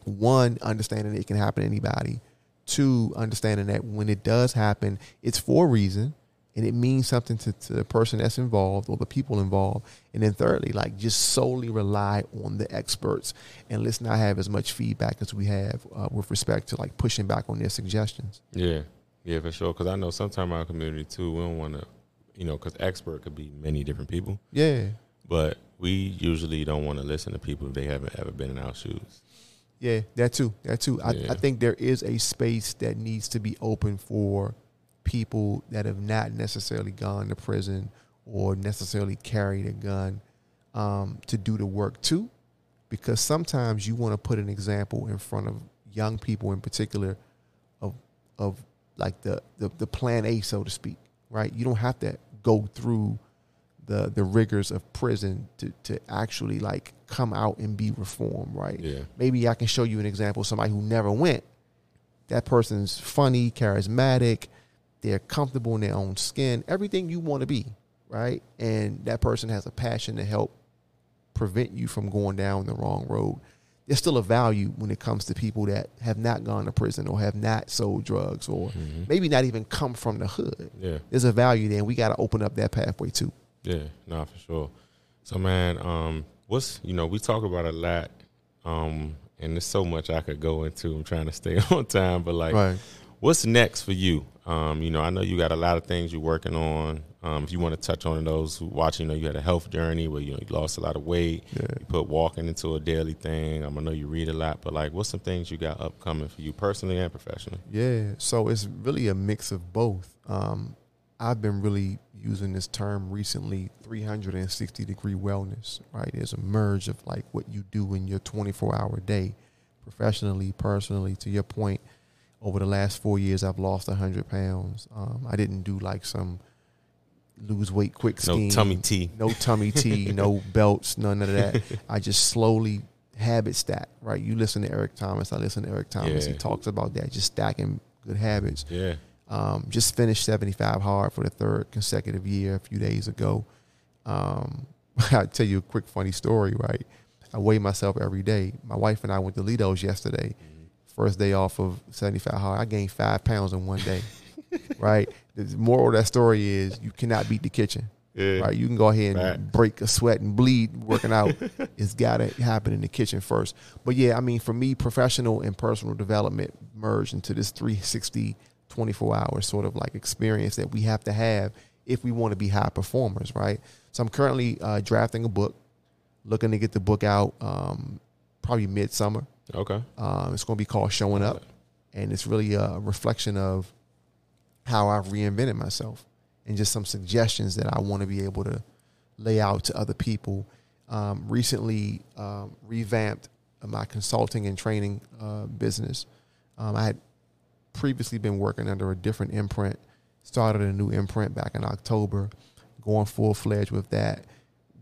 one, understanding it can happen to anybody. Two, understanding that when it does happen, it's for a reason and it means something to, to the person that's involved or the people involved. And then thirdly, like just solely rely on the experts and let's not have as much feedback as we have uh, with respect to like pushing back on their suggestions. Yeah, yeah, for sure. Because I know sometimes our community too, we don't want to, you know, because expert could be many different people, Yeah. But we usually don't want to listen to people if they haven't ever been in our shoes. Yeah, that too. That too. I, Yeah. I think there is a space that needs to be open for people that have not necessarily gone to prison or necessarily carried a gun um, to do the work too. Because sometimes you want to put an example in front of young people in particular of of like the, the the plan A, so to speak. Right? You don't have to go through the the rigors of prison to to actually like come out and be reformed, right? Yeah, maybe I can show you an example of somebody who never went. That person's funny, charismatic, they're comfortable in their own skin, everything you want to be, right? And that person has a passion to help prevent you from going down the wrong road. There's still a value when it comes to people that have not gone to prison or have not sold drugs or Mhm. maybe not even come from the hood. yeah, There's a value there, and we got to open up that pathway too. Yeah. No, for sure. So, man, um, what's you know we talk about a lot, um, and there's so much I could go into. I'm trying to stay on time, but like, right. what's next for you? Um, you know, I know you got a lot of things you're working on. Um, if you want to touch on those who watch, you know, you had a health journey where you know you lost a lot of weight. Yeah. You put walking into a daily thing. Um, I know you read a lot, but like, what's some things you got upcoming for you personally and professionally? Yeah, so it's really a mix of both. Um, I've been really using this term recently 360 degree wellness, right? There's a merge of like what you do in your 24 hour day, professionally, personally. To your point, over the last four years, I've lost 100 pounds. Um, I didn't do like some lose weight quick scheme No tummy tea. No tummy tea, no belts, none of that. I just slowly habit stack, right? You listen to Eric Thomas, I listen to Eric Thomas. He talks about that, just stacking good habits. Yeah. Um, just finished 75 hard for the third consecutive year a few days ago. Um, I'll tell you a quick funny story, right? I weigh myself every day. My wife and I went to Ledo's yesterday. First day off of 75 hard. I gained five pounds in one day, right? The moral of that story is you cannot beat the kitchen, Yeah. right? You can go ahead and Facts. break a sweat and bleed working out. it's got to happen in the kitchen first. But yeah, I mean, for me, professional and personal development merged into this 360, 24 hour sort of like experience that we have to have if we want to be high performers, right? So I'm currently uh, drafting a book, looking to get the book out um, probably midsummer. Okay. Um, it's going to be called Showing Up, and it's really a reflection of how I've reinvented myself and just some suggestions that I want to be able to lay out to other people. Um, recently, um, revamped my consulting and training uh, business. Um, I had previously been working under a different imprint, started a new imprint back in October, going full fledged with that.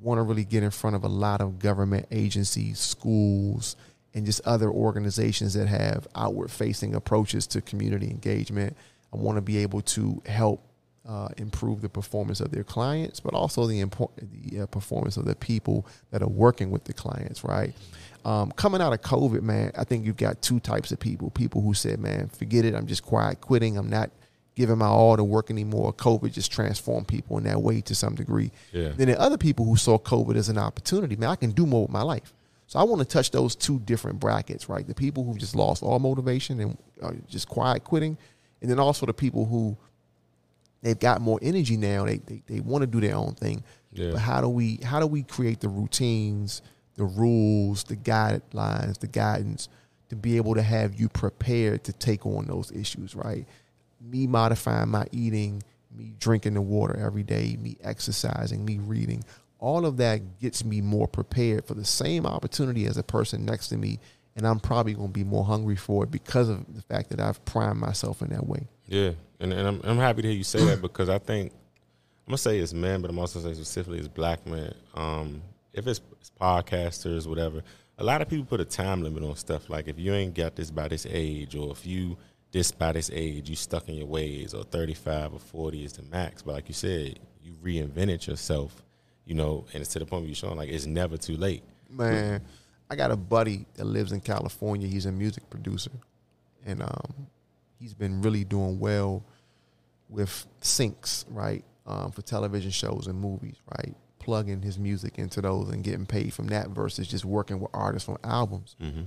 Want to really get in front of a lot of government agencies, schools, and just other organizations that have outward facing approaches to community engagement. I want to be able to help uh, improve the performance of their clients, but also the, impor- the uh, performance of the people that are working with the clients, right? Um, coming out of COVID, man, I think you've got two types of people. People who said, man, forget it. I'm just quiet quitting. I'm not giving my all to work anymore. COVID just transformed people in that way to some degree. Yeah. Then there are other people who saw COVID as an opportunity. Man, I can do more with my life. So I want to touch those two different brackets, right? The people who just lost all motivation and are just quiet quitting, and then also the people who they've got more energy now. They they, they want to do their own thing. Yeah. But how do we how do we create the routines, the rules, the guidelines, the guidance to be able to have you prepared to take on those issues, right? Me modifying my eating, me drinking the water every day, me exercising, me reading, all of that gets me more prepared for the same opportunity as a person next to me. And I'm probably going to be more hungry for it because of the fact that I've primed myself in that way. Yeah, and, and I'm, I'm happy to hear you say that because I think I'm gonna say it's men, but I'm also saying specifically it's black men. Um, if it's, it's podcasters, whatever, a lot of people put a time limit on stuff. Like if you ain't got this by this age, or if you this by this age, you stuck in your ways, or 35 or 40 is the max. But like you said, you reinvented yourself, you know, and it's to the point where you're showing like it's never too late. Man, I got a buddy that lives in California. He's a music producer, and um, he's been really doing well with syncs, right, um, for television shows and movies, right. Plugging his music into those and getting paid from that versus just working with artists on albums. Mm-hmm.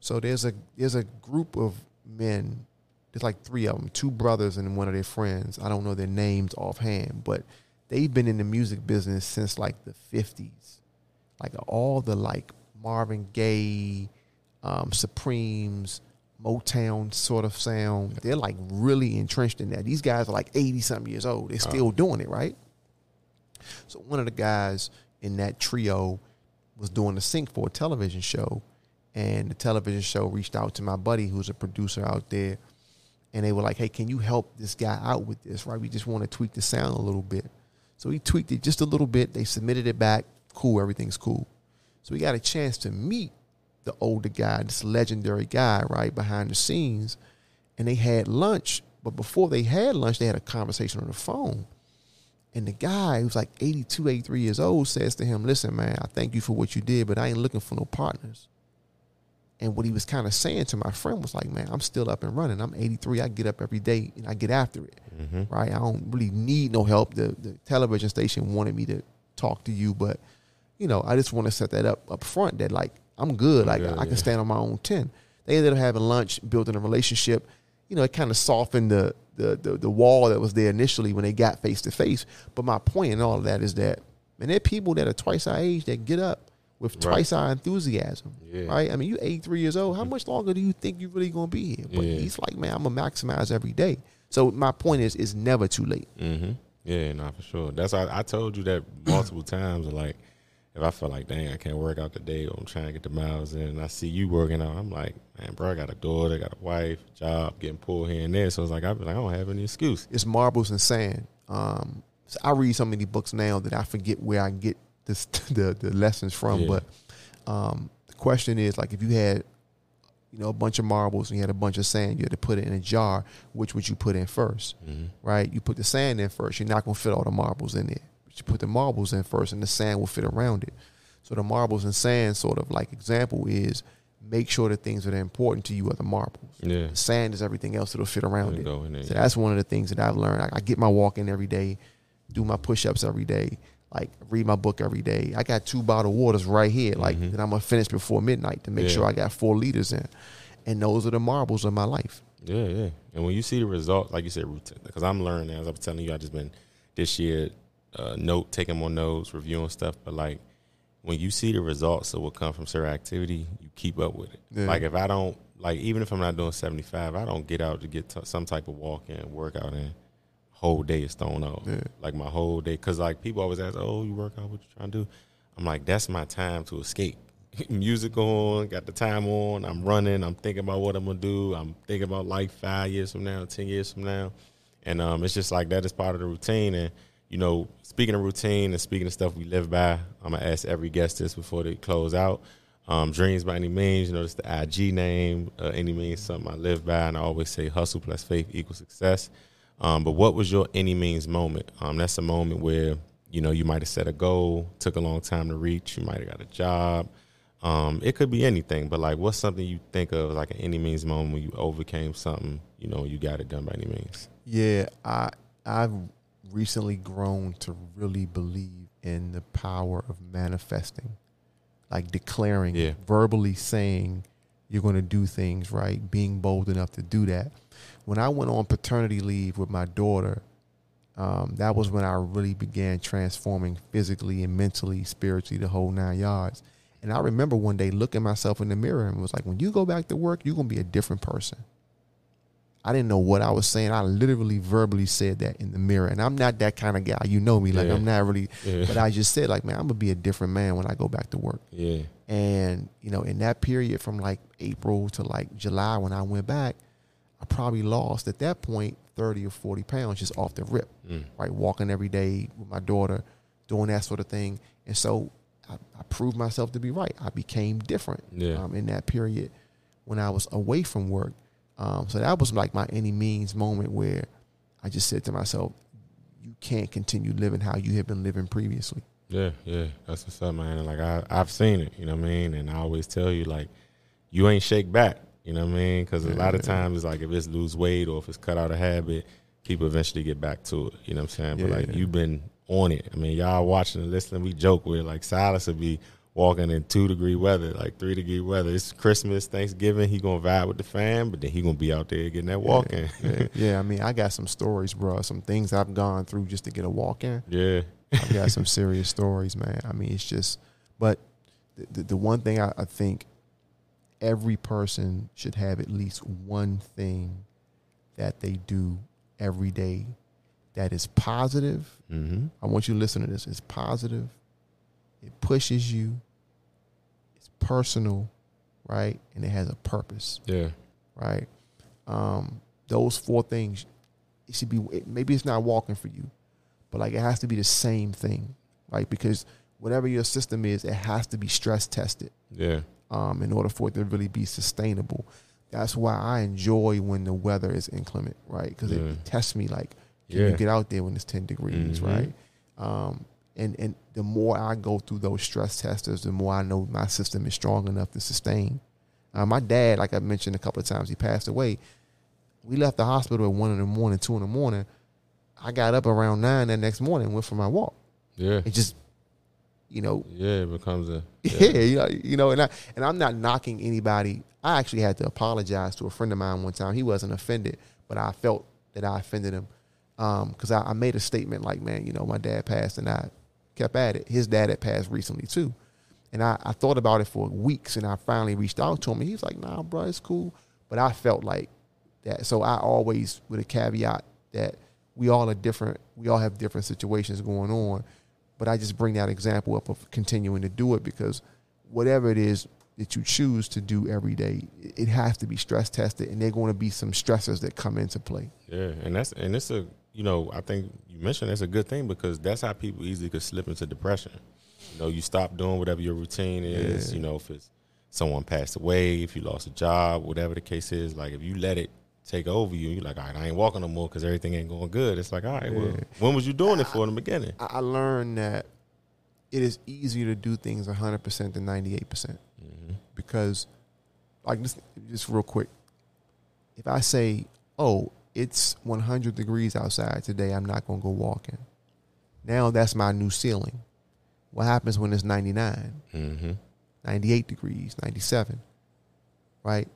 So there's a there's a group of men. There's like three of them, two brothers and one of their friends. I don't know their names offhand, but they've been in the music business since like the 50s. Like all the like Marvin Gaye, um, Supremes, Motown sort of sound. They're like really entrenched in that. These guys are like 80 something years old. They're still doing it, right? So one of the guys in that trio was doing a sync for a television show. And the television show reached out to my buddy who's a producer out there. And they were like, hey, can you help this guy out with this, right? We just want to tweak the sound a little bit. So he tweaked it just a little bit. They submitted it back. Cool, everything's cool. So we got a chance to meet the older guy, this legendary guy, right behind the scenes. And they had lunch. But before they had lunch, they had a conversation on the phone. And the guy who's like 82, 83 years old says to him, Listen, man, I thank you for what you did, but I ain't looking for no partners. And what he was kind of saying to my friend was like, Man, I'm still up and running. I'm 83. I get up every day and I get after it. Mm-hmm. Right? I don't really need no help. The, the television station wanted me to talk to you, but, you know, I just want to set that up up front that, like, I'm good. Like, good, I can stand on my own 10. They ended up having lunch, building a relationship. You know, it kind of softened the, the, the, the wall that was there initially when they got face to face. But my point in all of that is that, man, there are people that are twice our age that get up with Right. twice our enthusiasm. Yeah. Right? I mean, you 83 years old. How much longer do you think you're really going to be here? But Yeah. he's like, man, I'm going to maximize every day. So my point is, it's never too late. Mm-hmm. Yeah, no, for sure. That's why I told you that multiple times. Like, if I feel like, dang, I can't work out today, or I'm trying to get the miles in, and I see you working out, I'm like, man, bro, I got a daughter, I got a wife, job, getting pulled here and there. So it's like, I like, I don't have any excuse. It's marbles and sand. Um, so I read so many books now that I forget where I get this, the, the lessons from. Yeah. But um, the question is, like, if you had, you know, a bunch of marbles and you had a bunch of sand, you had to put it in a jar. Which would you put in 1st Mm-hmm. right? You put the sand in first. You're not going to fit all the marbles in there. You put the marbles in first, and the sand will fit around it. So the marbles and sand sort of like example is make sure the things that are important to you are the marbles. Yeah. The sand is everything else that'll fit around it. there, so that's one of the things that I've learned. I, I get my walk in every day, do my push ups every day, like read my book every day. I got two bottled waters right here, like that I'm gonna finish before midnight to make Mm-hmm. Yeah. sure I got four liters in. And those are the marbles of my life. Yeah, yeah. And when you see the results, like you said, routine, because I'm learning, as I was telling you, I just been this year, uh, note, taking more notes, reviewing stuff. But like, when you see the results of what come from certain activity, you keep up with it. Yeah. Like, if I don't, like, even if I'm not doing 75, I don't get out to get t- some type of walk in, workout in, whole day is thrown off. Yeah. Like, my whole day. Because, like, people always ask, oh, you work out, what you trying to do? I'm like, that's my time to escape. Music on, got the time on. I'm running. I'm thinking about what I'm gonna do. I'm thinking about like five years from now, ten years from now, and um, it's just like that is part of the routine. And you know, speaking of routine and speaking of stuff we live by, I'm gonna ask every guest this before they close out. Um, dreams by any means, you know, it's the IG name. Uh, any means something I live by, and I always say hustle plus faith equals success. Um, but what was your any means moment? Um, that's a moment where you know you might have set a goal, took a long time to reach. You might have got a job. Um, it could be anything, but like, what's something you think of like an any means moment when you overcame something? You know, you got it done by any means. Yeah, I I've recently grown to really believe in the power of manifesting, like declaring, Yeah. verbally saying you're going to do things right, being bold enough to do that. When I went on paternity leave with my daughter, um, that was when I really began transforming physically and mentally, spiritually, the whole nine yards. And I remember one day looking myself in the mirror and was like, when you go back to work, you're gonna be a different person. I didn't know what I was saying. I literally verbally said that in the mirror. And I'm not that kind of guy. You know me. Like Yeah. I'm not really Yeah. but I just said, like, man, I'm gonna be a different man when I go back to work. Yeah. And, you know, in that period from like April to like July when I went back, I probably lost at that point 30 or 40 pounds just off the rip, Mm. right? Walking every day with my daughter, doing that sort of thing. And so I, I proved myself to be right. I became different Yeah. um, in that period when I was away from work. Um, so that was like my any means moment where I just said to myself, you can't continue living how you have been living previously. Yeah, yeah, that's what's up, man. And like I, I've seen it, you know what I mean. And I always tell you, like, you ain't shake back, you know what I mean? Because a lot of times it's like if it's lose weight or if it's cut out a habit, people eventually get back to it. You know what I'm saying? But like yeah. you've been on it. I mean, y'all watching and listening, we joke with like Silas would be walking in two degree weather, like three degree weather. It's Christmas, Thanksgiving. He gonna vibe with the fam, but then he gonna be out there getting that walk in. yeah, yeah, I mean, I got some stories, bro. Some things I've gone through just to get a walk in. yeah, I've got some serious stories, man. I mean, it's just, but the, the, the one thing I, I think every person should have at least one thing that they do every day that is positive. mm-hmm. I want you to listen to this. It's positive. It pushes you. It's personal, right? And it has a purpose yeah, right? Um, those four things, it should be. it- Maybe it's not walking for you, but like it has to be the same thing, right? Because whatever your system is, it has to be stress tested yeah, um, in order for it to really be sustainable. That's why I enjoy when the weather is inclement, right? Because it, Yeah. it tests me like, can Yeah. you get out there when it's ten degrees, Mhm. right? Um, and and the more I go through those stress testers, the more I know my system is strong enough to sustain. Uh, my dad, like I mentioned a couple of times, he passed away. We left the hospital at one in the morning, two in the morning. I got up around nine that next morning, and went for my walk. yeah, It just, you know, yeah. It becomes a yeah, you know, you know, and I and I'm not knocking anybody. I actually had to apologize to a friend of mine one time. He wasn't offended, but I felt that I offended him because I, I made a statement like, "Man, you know, my dad passed," and I kept at it. His dad had passed recently too, and I, I thought about it for weeks, and I finally reached out to him, and he was like, "Nah, bro, it's cool," but I felt like that. So I always, with a caveat that we all are different, we all have different situations going on, but I just bring that example up of continuing to do it because whatever it is that you choose to do every day, it has to be stress tested, and there are going to be some stressors that come into play. Yeah, and that's and it's a you know I think you mentioned it's a good thing because that's how people easily could slip into depression. You know, you stop doing whatever your routine is. Yeah. You know, if it's someone passed away, if you lost a job, whatever the case is, like if you let it take over you, you're like, all right, I ain't walking no more because everything ain't going good. It's like, all right, well, when was you doing it for in the beginning? I I learned that it is easier to do things 100% than 98% hmm because, like, just, just real quick, if I say, oh, it's 100 degrees outside today, I'm not going to go walking. Now that's my new ceiling. What happens when it's 99? hmm 98 degrees, 97, right?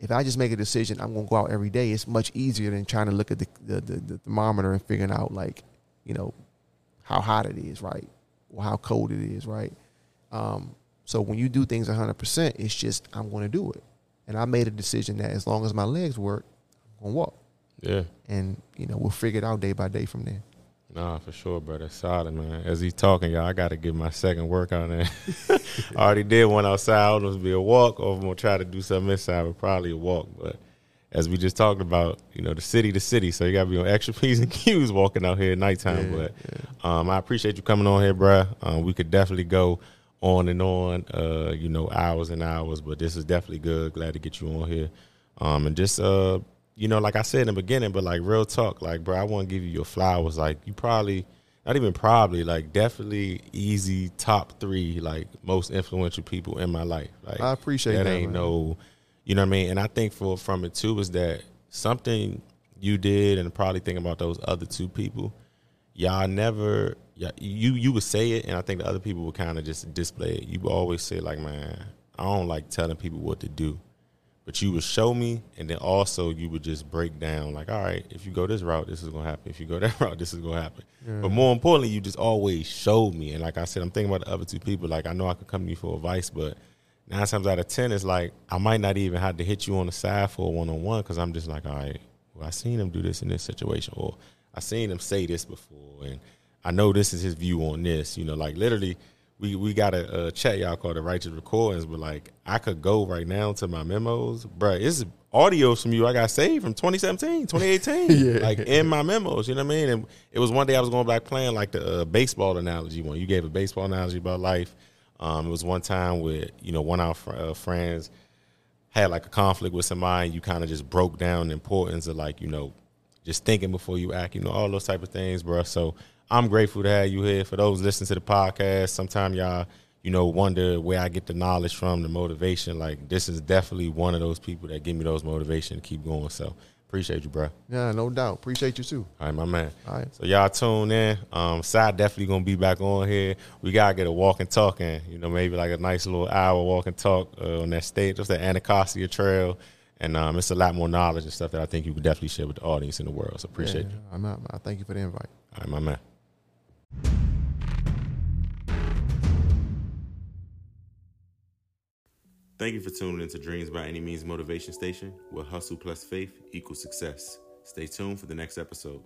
If I just make a decision, I'm going to go out every day, it's much easier than trying to look at the, the, the, the thermometer and figuring out, like, you know, how hot it is, right? Or how cold it is, right? Um, so when you do things 100%, it's just, I'm going to do it. And I made a decision that as long as my legs work, I'm going to walk. Yeah. And, you know, we'll figure it out day by day from there. Nah, for sure, brother. Solid, man. As he's talking, y'all, I got to get my second workout in. I already did one outside. I know if it'll be a walk or I'm going to try to do something inside, but probably a walk. But as we just talked about, you know, the city to city, so you got to be on extra P's and Q's walking out here at nighttime. Yeah, but um, I appreciate you coming on here, bruh. Um, we could definitely go on and on, uh, you know, hours and hours, but this is definitely good. Glad to get you on here. Um, and just, uh, you know, like I said in the beginning, but like real talk, like, bro, I want to give you your flowers. Like, you probably, not even probably, like, definitely easy top three, like, most influential people in my life. Like, I appreciate that, ain't man. no, you know what I mean? And I think for from it too is that something you did, and probably thinking about those other two people, y'all never, yeah, you you would say it, and I think the other people would kind of just display it. You would always say like, man, I don't like telling people what to do, but you would show me, and then also you would just break down like, all right, if you go this route, this is gonna happen. If you go that route, this is gonna happen. Yeah. But more importantly, you just always showed me. And like I said, I'm thinking about the other two people. Like I know I could come to you for advice, but nine times out of ten, it's like I might not even have to hit you on the side for a one on one because I'm just like, all right, well, I seen him do this in this situation, or I seen him say this before, and I know this is his view on this. You know, like literally, we we got a, a chat y'all called the Righteous Recordings, but like I could go right now to my memos, bro. It's audios from you I got saved from 2017, 2018, yeah. like in my memos. You know what I mean? And it was one day I was going back playing like the uh, baseball analogy one. You gave a baseball analogy about life. Um, it was one time with you know one of our uh, friends had like a conflict with somebody. You kind of just broke down the importance of like you know just thinking before you act. You know all those type of things, bro. So I'm grateful to have you here. For those listening to the podcast, sometime y'all you know wonder where I get the knowledge from, the motivation. Like this is definitely one of those people that give me those motivation to keep going. So Appreciate you, bro. Yeah, no doubt. Appreciate you too. All right, my man. All right. So y'all tune in. Um, Side definitely gonna be back on here. We gotta get a walk and talk in. You know, maybe like a nice little hour walk and talk uh, on that stage. Just the Anacostia Trail, and um, it's a lot more knowledge and stuff that I think you can definitely share with the audience in the world. So appreciate yeah, you. I'm out. I thank you for the invite. All right, my man. Thank you for tuning into Dreams by Any Means Motivation Station, where hustle plus faith equals success. Stay tuned for the next episode.